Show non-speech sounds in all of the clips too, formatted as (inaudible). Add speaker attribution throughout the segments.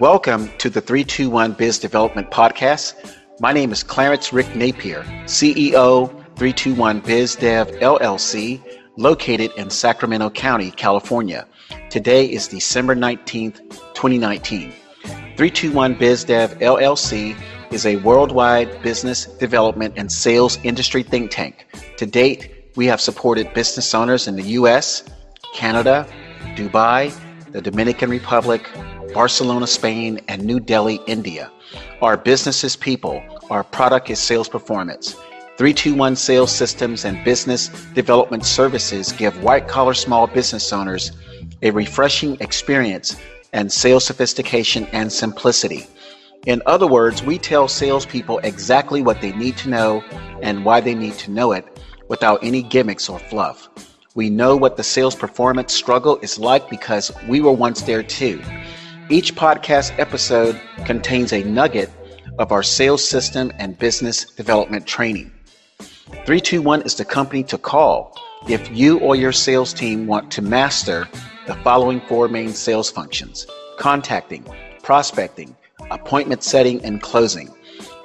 Speaker 1: Welcome to the 321 Biz Development Podcast. My name is Clarence Rick Napier, CEO 321 Biz Dev LLC, located in Sacramento County, California. Today is December 19th, 2019. 321 Biz Dev LLC is a worldwide business development and sales industry think tank. To date, we have supported business owners in the US, Canada, Dubai, the Dominican Republic, Barcelona, Spain, and New Delhi, India. Our business is people, our product is sales performance. 321 Sales Systems and Business Development Services give white collar small business owners a refreshing experience and sales sophistication and simplicity. In other words, we tell salespeople exactly what they need to know and why they need to know it without any gimmicks or fluff. We know what the sales performance struggle is like because we were once there too. Each podcast episode contains a nugget of our sales system and business development training. 321 is the company to call if you or your sales team want to master the following four main sales functions contacting, prospecting, appointment setting, and closing.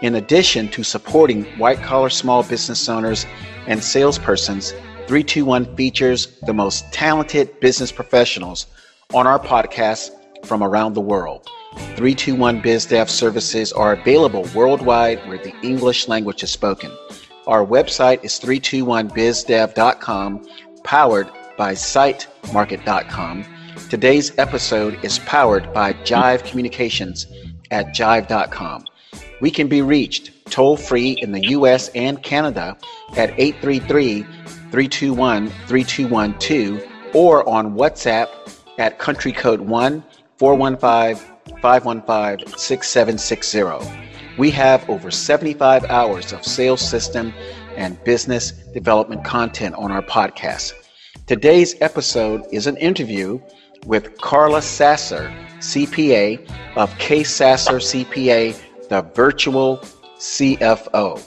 Speaker 1: In addition to supporting white collar small business owners and salespersons, 321 features the most talented business professionals on our podcast from around the world. 321 BizDev services are available worldwide where the English language is spoken. Our website is 321bizdev.com, powered by sitemarket.com. Today's episode is powered by Jive Communications at jive.com. We can be reached toll free in the US and Canada at 833 321 3212 or on WhatsApp at country code 1 415 515 6760. We have over 75 hours of sales system and business development content on our podcast. Today's episode is an interview with Carla Sasser, CPA of K Sasser CPA, the virtual CFO.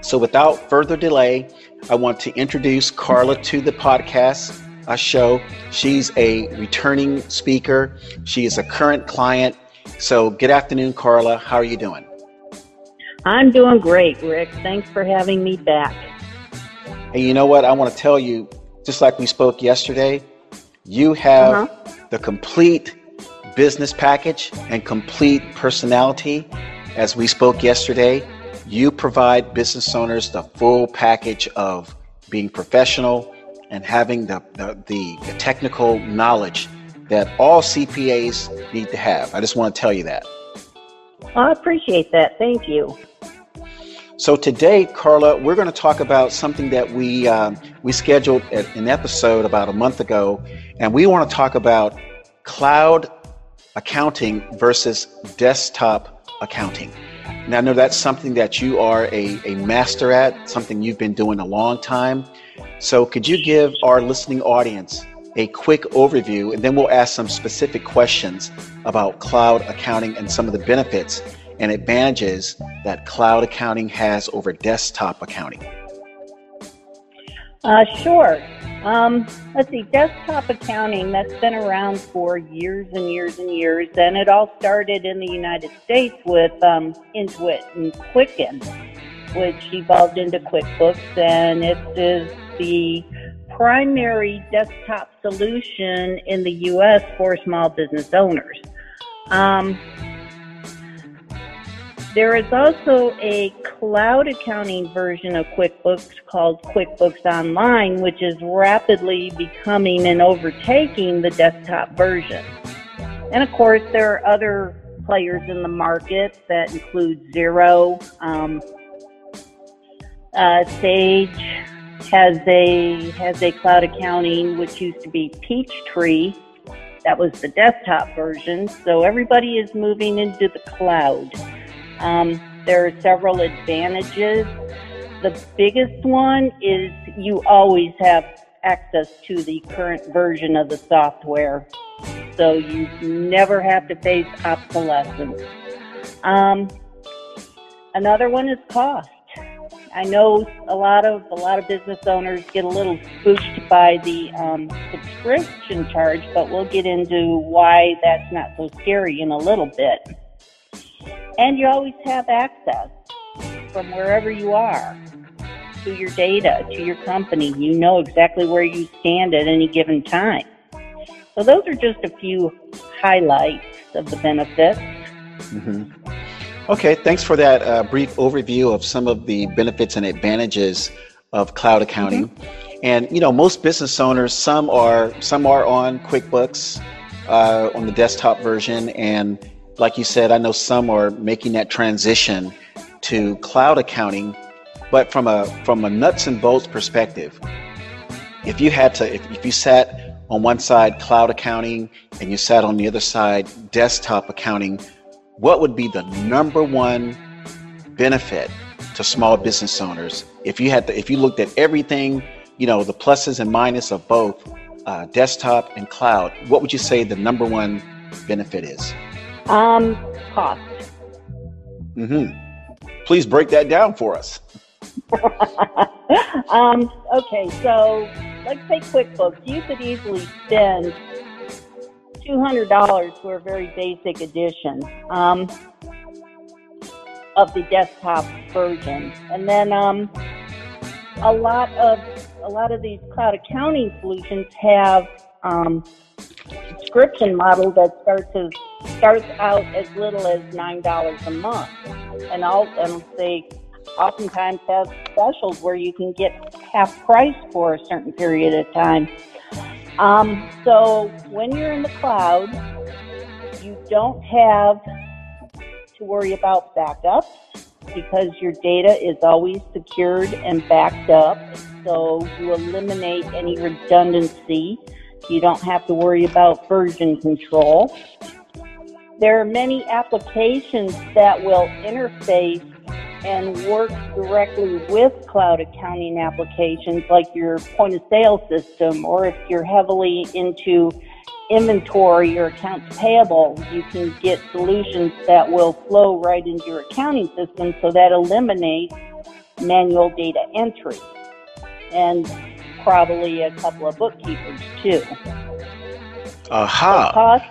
Speaker 1: So, without further delay, I want to introduce Carla to the podcast uh, show. She's a returning speaker. She is a current client. So, good afternoon, Carla. How are you doing?
Speaker 2: I'm doing great, Rick. Thanks for having me back.
Speaker 1: Hey, you know what? I want to tell you, just like we spoke yesterday, you have uh-huh. the complete business package and complete personality. As we spoke yesterday, you provide business owners the full package of being professional and having the, the, the, technical knowledge that all CPAs need to have. I just want to tell you that.
Speaker 2: I appreciate that. Thank you.
Speaker 1: So today, Carla, we're going to talk about something that we um, we scheduled an episode about a month ago, and we want to talk about cloud accounting versus desktop accounting. Now, I know that's something that you are a, a master at, something you've been doing a long time. So, could you give our listening audience a quick overview, and then we'll ask some specific questions about cloud accounting and some of the benefits and advantages that cloud accounting has over desktop accounting?
Speaker 2: Uh, sure. Um, let's see, desktop accounting, that's been around for years and years and years, and it all started in the United States with um, Intuit and Quicken, which evolved into QuickBooks, and it is the primary desktop solution in the U.S. for small business owners. Um, there is also a cloud accounting version of QuickBooks called QuickBooks Online, which is rapidly becoming and overtaking the desktop version. And of course, there are other players in the market that include Xero, um, uh, Sage has a has a cloud accounting which used to be Peachtree. That was the desktop version. So everybody is moving into the cloud. Um, there are several advantages. The biggest one is you always have access to the current version of the software, so you never have to face obsolescence. Um, another one is cost. I know a lot of a lot of business owners get a little spooked by the um, subscription charge, but we'll get into why that's not so scary in a little bit. And you always have access from wherever you are to your data, to your company. You know exactly where you stand at any given time. So those are just a few highlights of the benefits.
Speaker 1: Mm-hmm. Okay, thanks for that uh, brief overview of some of the benefits and advantages of cloud accounting. Mm-hmm. And you know, most business owners, some are some are on QuickBooks uh, on the desktop version, and like you said, I know some are making that transition to cloud accounting. But from a from a nuts and bolts perspective, if you had to, if, if you sat on one side cloud accounting and you sat on the other side desktop accounting, what would be the number one benefit to small business owners if you had to, if you looked at everything, you know, the pluses and minuses of both uh, desktop and cloud? What would you say the number one benefit is?
Speaker 2: Um, cost.
Speaker 1: Mm-hmm. Please break that down for us. (laughs)
Speaker 2: um, okay, so let's say QuickBooks. You could easily spend $200 for a very basic edition um, of the desktop version. And then um, a lot of a lot of these cloud accounting solutions have um, subscription model that starts as starts out as little as nine dollars a month, and all and they oftentimes have specials where you can get half price for a certain period of time. Um, so when you're in the cloud, you don't have to worry about backups because your data is always secured and backed up. So you eliminate any redundancy. You don't have to worry about version control. There are many applications that will interface and work directly with cloud accounting applications like your point of sale system, or if you're heavily into inventory or accounts payable, you can get solutions that will flow right into your accounting system so that eliminates manual data entry and probably a couple of bookkeepers too.
Speaker 1: Aha.
Speaker 2: So cost,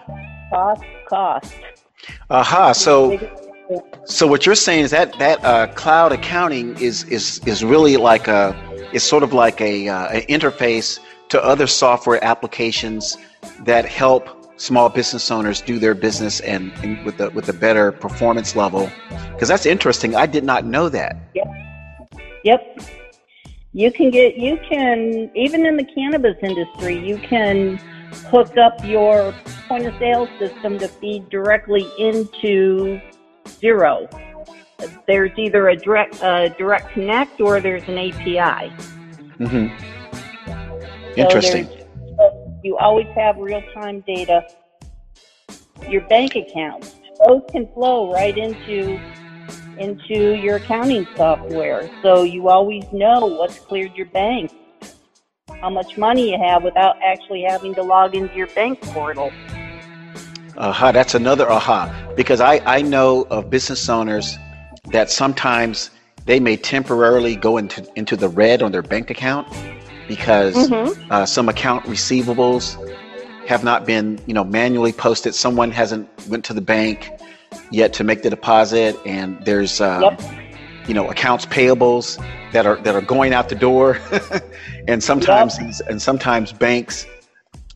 Speaker 2: cost, cost.
Speaker 1: Aha. So so what you're saying is that that uh, cloud accounting is is is really like a it's sort of like a uh, an interface to other software applications that help small business owners do their business and, and with the with a better performance level. Because that's interesting. I did not know that.
Speaker 2: Yep. Yep. You can get you can even in the cannabis industry you can hook up your point of sale system to feed directly into Xero. There's either a direct uh, direct connect or there's an API.
Speaker 1: Mm-hmm. Interesting.
Speaker 2: So you always have real time data. Your bank accounts, both can flow right into into your accounting software. So you always know what's cleared your bank, how much money you have without actually having to log into your bank portal.
Speaker 1: Aha, that's another aha. Because I, I know of business owners that sometimes they may temporarily go into, into the red on their bank account because mm-hmm. uh, some account receivables have not been you know manually posted someone hasn't went to the bank yet to make the deposit and there's uh, yep. you know accounts payables that are that are going out the door (laughs) and sometimes yep. and sometimes banks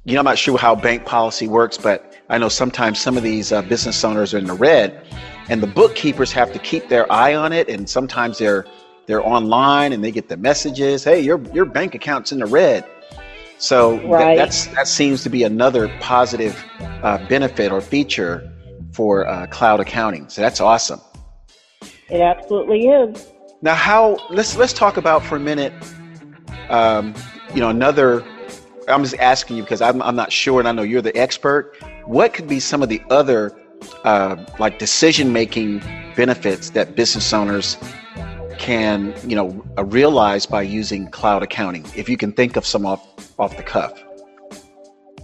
Speaker 1: you know i'm not sure how bank policy works but I know sometimes some of these uh, business owners are in the red, and the bookkeepers have to keep their eye on it. And sometimes they're they're online and they get the messages, "Hey, your your bank account's in the red." So right. th- that's that seems to be another positive uh, benefit or feature for uh, cloud accounting. So that's awesome.
Speaker 2: It absolutely is.
Speaker 1: Now, how let's let's talk about for a minute. Um, you know, another I'm just asking you because I'm, I'm not sure, and I know you're the expert. What could be some of the other uh, like decision making benefits that business owners can you know uh, realize by using cloud accounting? If you can think of some off off the cuff.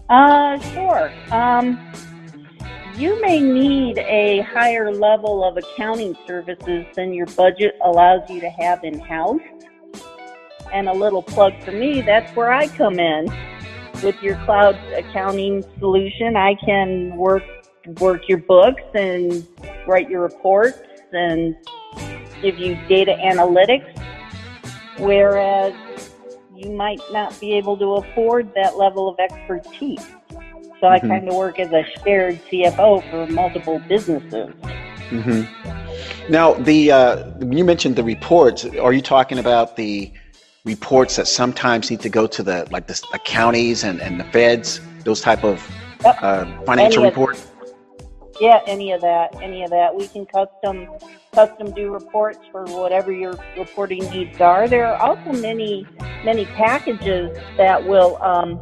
Speaker 2: Uh, sure. Um, you may need a higher level of accounting services than your budget allows you to have in house. And a little plug for me, that's where I come in. With your cloud accounting solution, I can work work your books and write your reports and give you data analytics, whereas you might not be able to afford that level of expertise. So I mm-hmm. kind of work as a shared CFO for multiple businesses.
Speaker 1: Mm-hmm. Now, the uh, you mentioned the reports. Are you talking about the reports that sometimes need to go to the like the, the counties and, and the feds, those type of yep. uh, financial reports?
Speaker 2: Yeah, any of that, any of that. We can custom custom do reports for whatever your reporting needs are. There are also many many packages that will um,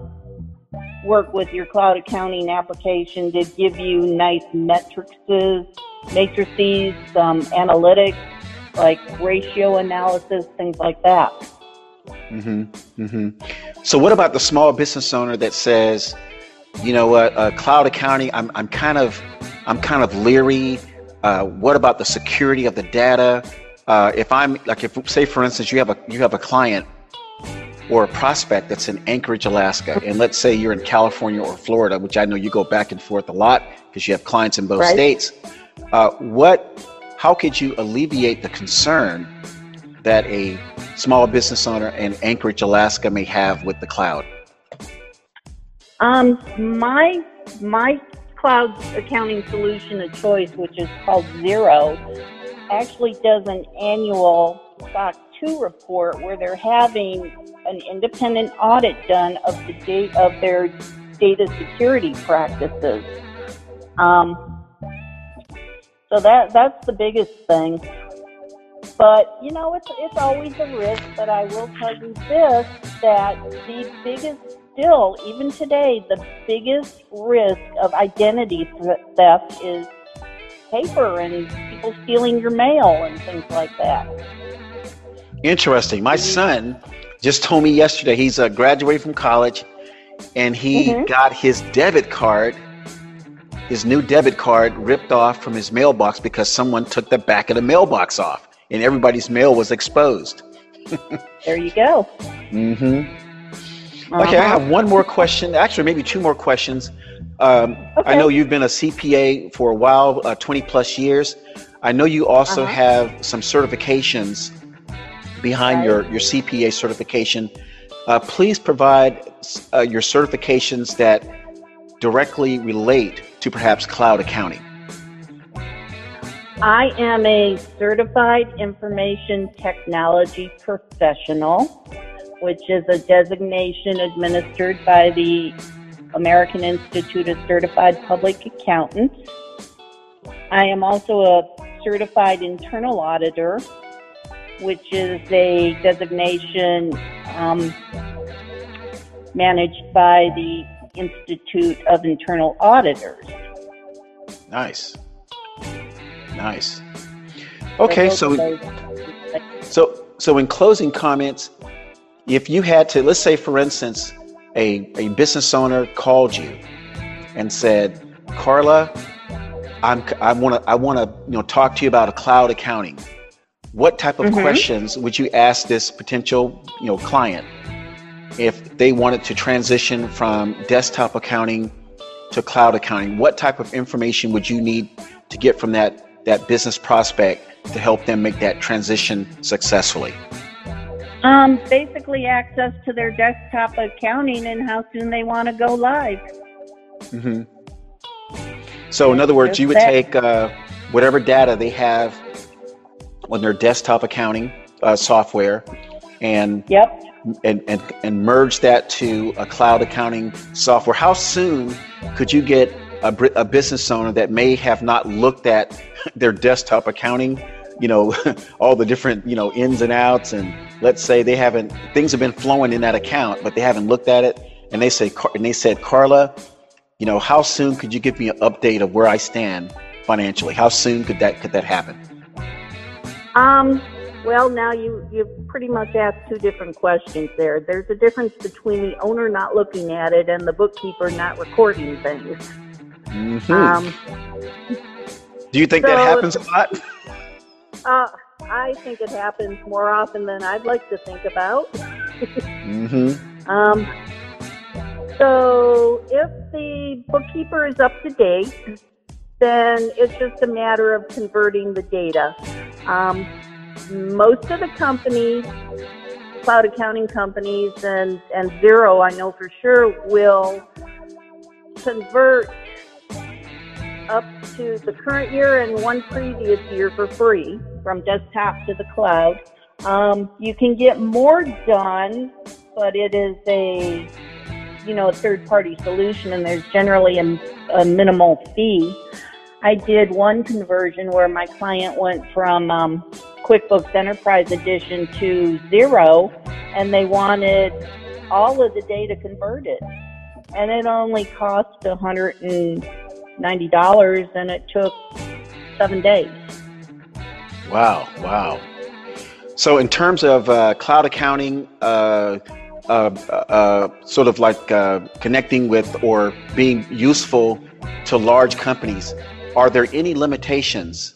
Speaker 2: work with your cloud accounting application to give you nice matrices, matrices, um, analytics, like ratio analysis, things like that.
Speaker 1: Mm-hmm. Mm-hmm. So, what about the small business owner that says, you know what, uh, cloud accounting, I'm, I'm kind of, I'm kind of leery. Uh, what about the security of the data? Uh, if I'm like, if say for instance, you have a you have a client or a prospect that's in Anchorage, Alaska, and let's say you're in California or Florida, which I know you go back and forth a lot because you have clients in both right. states. Uh, what, how could you alleviate the concern that a small business owner in Anchorage, Alaska, may have with the cloud?
Speaker 2: Um, my my cloud accounting solution of choice, which is called Xero, actually does an annual SOC 2 report where they're having an independent audit done of the date of their data security practices. Um, so that that's the biggest thing. But you know, it's it's always a risk. But I will tell you this: that the biggest, still, even today, the biggest risk of identity theft is paper and people stealing your mail and things like that.
Speaker 1: Interesting. My son just told me yesterday he's uh, graduated from college and he mm-hmm. got his debit card his new debit card ripped off from his mailbox because someone took the back of the mailbox off and everybody's mail was exposed (laughs)
Speaker 2: there you go
Speaker 1: mm-hmm uh-huh. okay i have one more question actually maybe two more questions um, okay. i know you've been a cpa for a while uh, 20 plus years i know you also uh-huh. have some certifications behind right. your, your CPA certification, uh, please provide uh, your certifications that directly relate to perhaps cloud accounting.
Speaker 2: I am a certified information technology professional, which is a designation administered by the American Institute of Certified Public Accountants. I am also a certified internal auditor which is a designation um, managed by the Institute of Internal Auditors.
Speaker 1: Nice. Nice. Okay, so so so in closing comments, if you had to let's say for instance a, a business owner called you and said, Carla, I'm I want to I want to you know talk to you about a cloud accounting what type of mm-hmm. questions would you ask this potential you know client if they wanted to transition from desktop accounting to cloud accounting what type of information would you need to get from that that business prospect to help them make that transition successfully
Speaker 2: um, basically access to their desktop accounting and how soon they want to go live
Speaker 1: mm-hmm. so in other words you would take uh, whatever data they have on their desktop accounting uh, software and
Speaker 2: yep.
Speaker 1: and, and and merge that to a cloud accounting software. How soon could you get a, a business owner that may have not looked at (laughs) their desktop accounting? You know, (laughs) all the different you know ins and outs, and let's say they haven't things have been flowing in that account, but they haven't looked at it, and they say and they said, Carla, you know, how soon could you give me an update of where I stand financially? How soon could that could that happen?
Speaker 2: Um, well, now you you pretty much asked two different questions there. There's a difference between the owner not looking at it and the bookkeeper not recording things.
Speaker 1: Mm-hmm. Um, Do you think so, that happens a lot? (laughs)
Speaker 2: Uh, I think it happens more often than I'd like to think about. mm-hmm. um, so if the bookkeeper is up to date, then it's just a matter of converting the data. Um, most of the companies, cloud accounting companies, and, and Xero, I know for sure, will convert up to the current year and one previous year for free from desktop to the cloud. Um, you can get more done, but it is a you know a third party solution, and there's generally a, a minimal fee. I did one conversion where my client went from um, QuickBooks Enterprise Edition to Xero, and they wanted all of the data converted. And it only cost $190, and it took seven days.
Speaker 1: Wow, wow. So, in terms of uh, cloud accounting, uh, uh, uh sort of like uh, connecting with or being useful to large companies, are there any limitations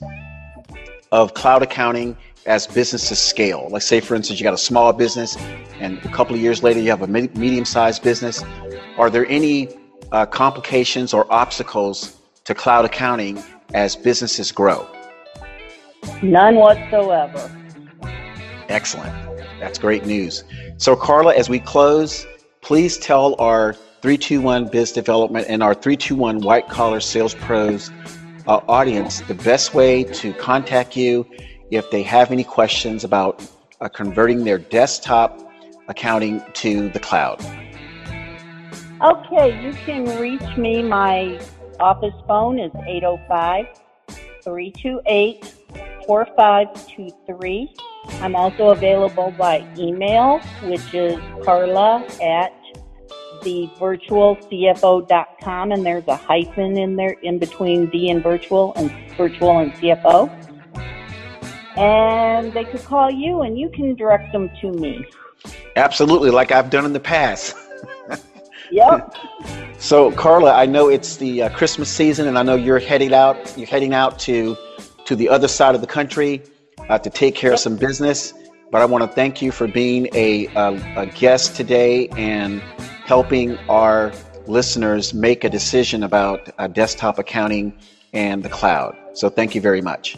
Speaker 1: of cloud accounting as businesses scale? Like, say, for instance, you got a small business, and a couple of years later, you have a medium sized business. Are there any uh, complications or obstacles to cloud accounting as businesses grow?
Speaker 2: None whatsoever.
Speaker 1: Excellent. That's great news. So, Carla, as we close, please tell our 321 Biz Development and our 321 White Collar Sales Pros uh, audience the best way to contact you if they have any questions about uh, converting their desktop accounting to the cloud.
Speaker 2: Okay, you can reach me. My office phone is 805 328 4523. I'm also available by email, which is carla at thevirtualcfo.com, and there's a hyphen in there in between the and virtual and virtual and CFO. And they could call you, and you can direct them to me.
Speaker 1: Absolutely, like I've done in the past. (laughs)
Speaker 2: yep.
Speaker 1: So, Carla, I know it's the uh, Christmas season, and I know you're heading out. You're heading out to to the other side of the country uh, to take care of some business. But I want to thank you for being a, a, a guest today and helping our listeners make a decision about uh, desktop accounting and the cloud. So thank you very much.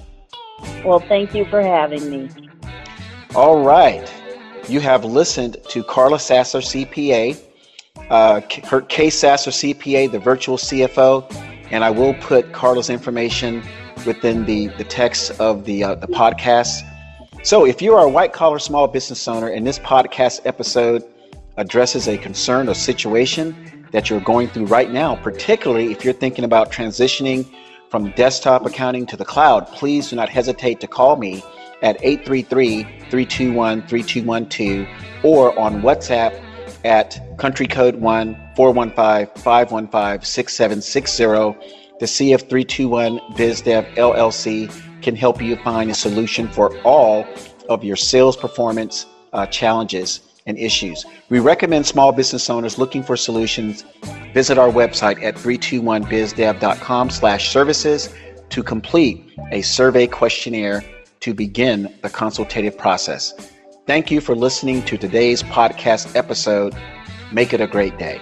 Speaker 2: Well, thank you for having me.
Speaker 1: All right. You have listened to Carla Sasser, CPA, uh, her K Sasser, CPA, the virtual CFO, and I will put Carla's information within the, the text of the, uh, the podcast. So if you are a white collar small business owner and this podcast episode addresses a concern or situation that you're going through right now, particularly if you're thinking about transitioning from desktop accounting to the cloud, please do not hesitate to call me at 833 321 3212 or on WhatsApp at country code 1 415 515 6760 to see if 321 BizDev LLC can help you find a solution for all of your sales performance uh, challenges and issues. We recommend small business owners looking for solutions visit our website at 321bizdev.com slash services to complete a survey questionnaire to begin the consultative process. Thank you for listening to today's podcast episode. Make it a great day.